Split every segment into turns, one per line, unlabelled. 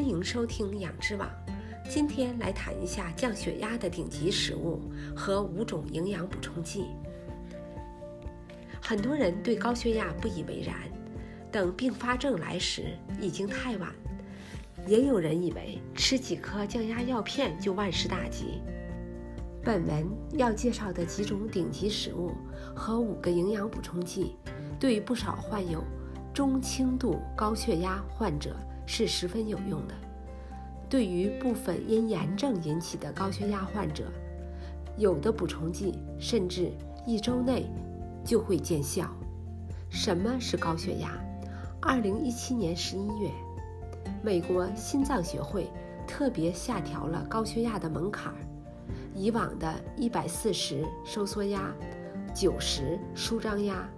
欢迎收听养之网。今天来谈一下降血压的顶级食物和五种营养补充剂。很多人对高血压不以为然，等并发症来时已经太晚。也有人以为吃几颗降压药片就万事大吉。本文要介绍的几种顶级食物和五个营养补充剂，对于不少患有中轻度高血压患者是十分有用的。对于部分因炎症引起的高血压患者，有的补充剂甚至一周内就会见效。什么是高血压？二零一七年十一月，美国心脏学会特别下调了高血压的门槛儿。以往的一百四十收缩压、九十舒张压，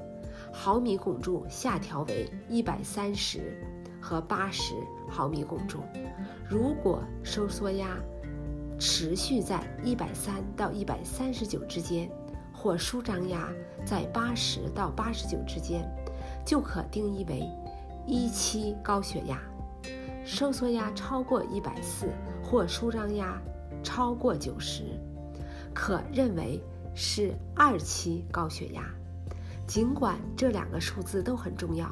毫米汞柱下调为一百三十和八十毫米汞柱。如果收缩压持续在一百三到一百三十九之间，或舒张压在八十到八十九之间，就可定义为一期高血压。收缩压超过一百四或舒张压超过九十。可认为是二期高血压，尽管这两个数字都很重要，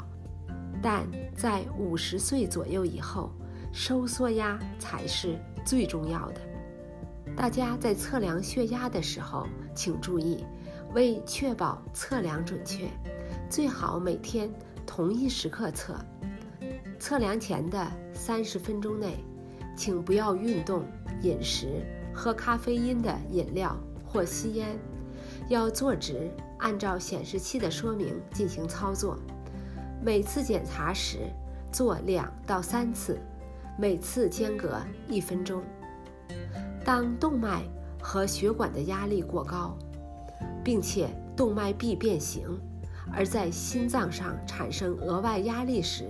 但在五十岁左右以后，收缩压才是最重要的。大家在测量血压的时候，请注意，为确保测量准确，最好每天同一时刻测。测量前的三十分钟内，请不要运动、饮食。喝咖啡因的饮料或吸烟，要坐直，按照显示器的说明进行操作。每次检查时做两到三次，每次间隔一分钟。当动脉和血管的压力过高，并且动脉壁变形，而在心脏上产生额外压力时，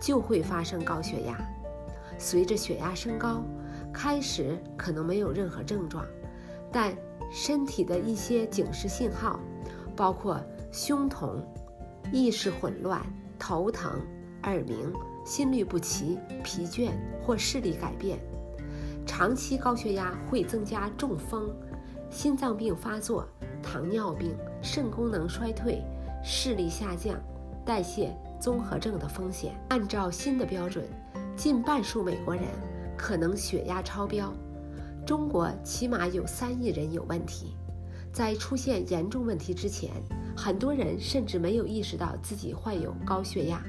就会发生高血压。随着血压升高。开始可能没有任何症状，但身体的一些警示信号，包括胸痛、意识混乱、头疼、耳鸣、心律不齐、疲倦或视力改变。长期高血压会增加中风、心脏病发作、糖尿病、肾功能衰退、视力下降、代谢综合症的风险。按照新的标准，近半数美国人。可能血压超标，中国起码有三亿人有问题。在出现严重问题之前，很多人甚至没有意识到自己患有高血压。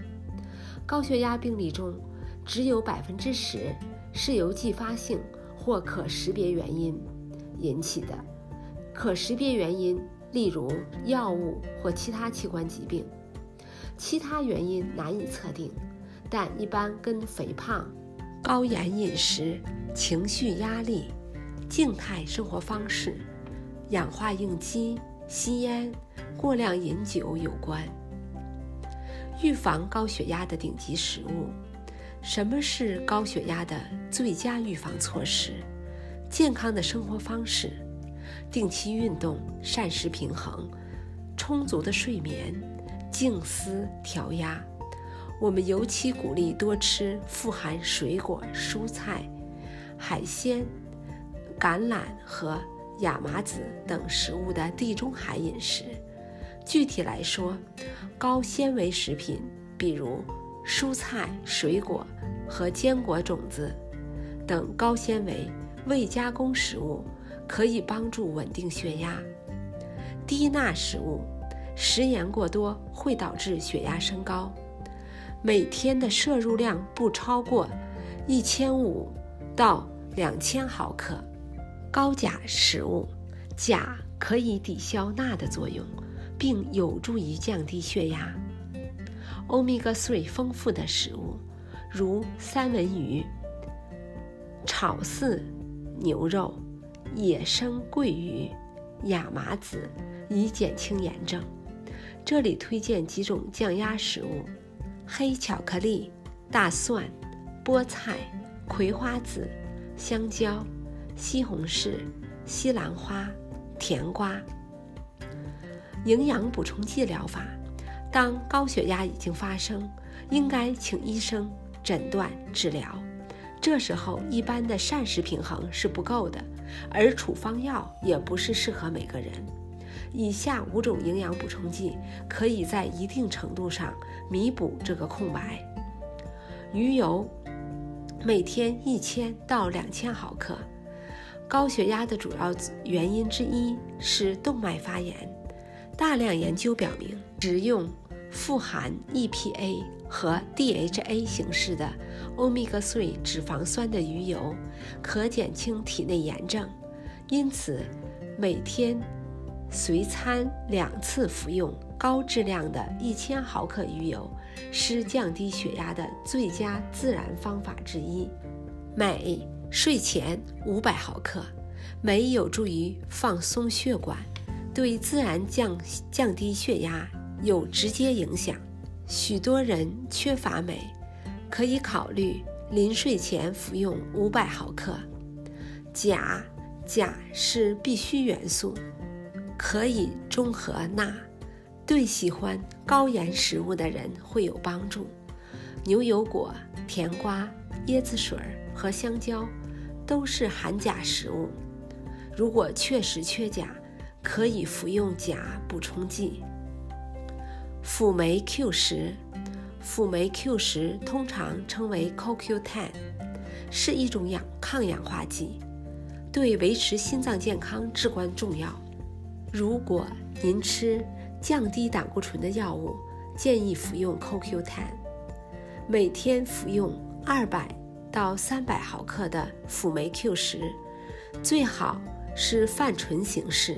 高血压病例中，只有百分之十是由继发性或可识别原因引起的。可识别原因例如药物或其他器官疾病，其他原因难以测定，但一般跟肥胖。高盐饮食、情绪压力、静态生活方式、氧化应激、吸烟、过量饮酒有关。预防高血压的顶级食物。什么是高血压的最佳预防措施？健康的生活方式，定期运动、膳食平衡、充足的睡眠、静思调压。我们尤其鼓励多吃富含水果、蔬菜、海鲜、橄榄和亚麻籽等食物的地中海饮食。具体来说，高纤维食品，比如蔬菜、水果和坚果种子等高纤维未加工食物，可以帮助稳定血压。低钠食物，食盐过多会导致血压升高。每天的摄入量不超过一千五到两千毫克。高钾食物，钾可以抵消钠的作用，并有助于降低血压。欧米伽3丰富的食物，如三文鱼、炒饲牛肉、野生桂鱼、亚麻籽，以减轻炎症。这里推荐几种降压食物。黑巧克力、大蒜、菠菜、葵花籽、香蕉、西红柿、西兰花、甜瓜。营养补充剂疗法：当高血压已经发生，应该请医生诊断治疗。这时候一般的膳食平衡是不够的，而处方药也不是适合每个人。以下五种营养补充剂可以在一定程度上弥补这个空白：鱼油，每天一千到两千毫克。高血压的主要原因之一是动脉发炎。大量研究表明，食用富含 EPA 和 DHA 形式的欧米伽3脂肪酸的鱼油，可减轻体内炎症。因此，每天随餐两次服用高质量的一千毫克鱼油，是降低血压的最佳自然方法之一。镁。睡前五百毫克，镁有助于放松血管，对自然降降低血压有直接影响。许多人缺乏镁，可以考虑临睡前服用五百毫克。钾，钾是必需元素，可以中和钠，对喜欢高盐食物的人会有帮助。牛油果、甜瓜、椰子水和香蕉。都是含钾食物，如果确实缺钾，可以服用钾补充剂。辅酶 Q 十，辅酶 Q 十通常称为 CoQ10，是一种氧抗氧化剂，对维持心脏健康至关重要。如果您吃降低胆固醇的药物，建议服用 CoQ10，每天服用二百。到三百毫克的辅酶 Q 十，最好是泛醇形式，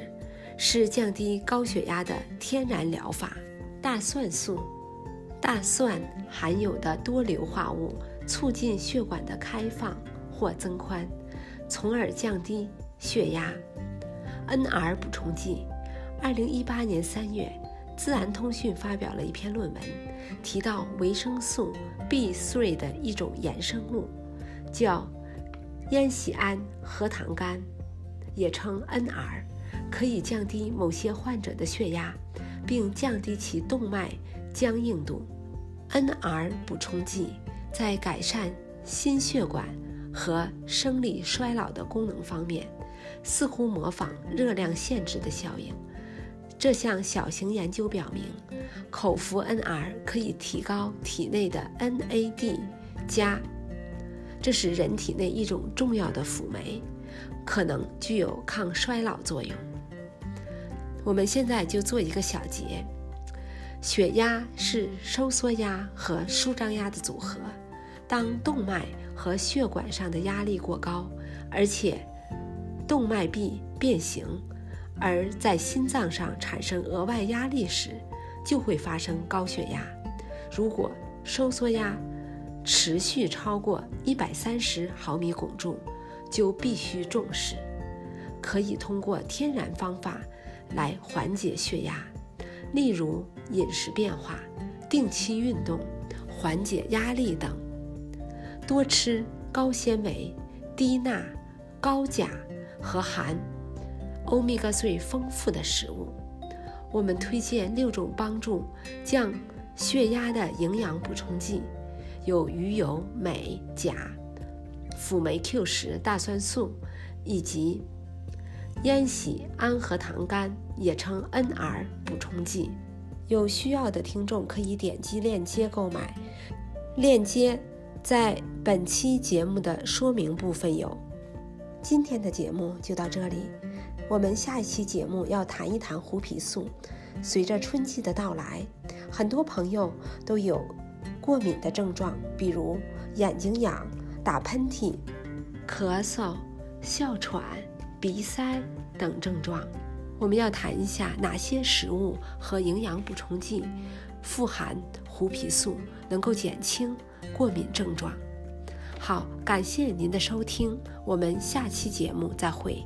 是降低高血压的天然疗法。大蒜素，大蒜含有的多硫化物促进血管的开放或增宽，从而降低血压。NR 补充剂，二零一八年三月，《自然通讯》发表了一篇论文，提到维生素 B3 的一种衍生物。叫烟酰胺核糖苷，也称 NR，可以降低某些患者的血压，并降低其动脉僵硬度。NR 补充剂在改善心血管和生理衰老的功能方面，似乎模仿热量限制的效应。这项小型研究表明，口服 NR 可以提高体内的 NAD 加。这是人体内一种重要的辅酶，可能具有抗衰老作用。我们现在就做一个小结：血压是收缩压和舒张压的组合。当动脉和血管上的压力过高，而且动脉壁变形，而在心脏上产生额外压力时，就会发生高血压。如果收缩压，持续超过一百三十毫米汞柱，就必须重视。可以通过天然方法来缓解血压，例如饮食变化、定期运动、缓解压力等。多吃高纤维、低钠、高钾和含欧米伽3丰富的食物。我们推荐六种帮助降血压的营养补充剂。有鱼油、镁、钾、辅酶 Q 十、大蒜素，以及烟酰胺和糖苷，也称 NR 补充剂。有需要的听众可以点击链接购买，链接在本期节目的说明部分有。今天的节目就到这里，我们下一期节目要谈一谈胡皮素。随着春季的到来，很多朋友都有。过敏的症状，比如眼睛痒、打喷嚏、咳嗽、哮喘、鼻塞等症状。我们要谈一下哪些食物和营养补充剂富含胡皮素，能够减轻过敏症状。好，感谢您的收听，我们下期节目再会。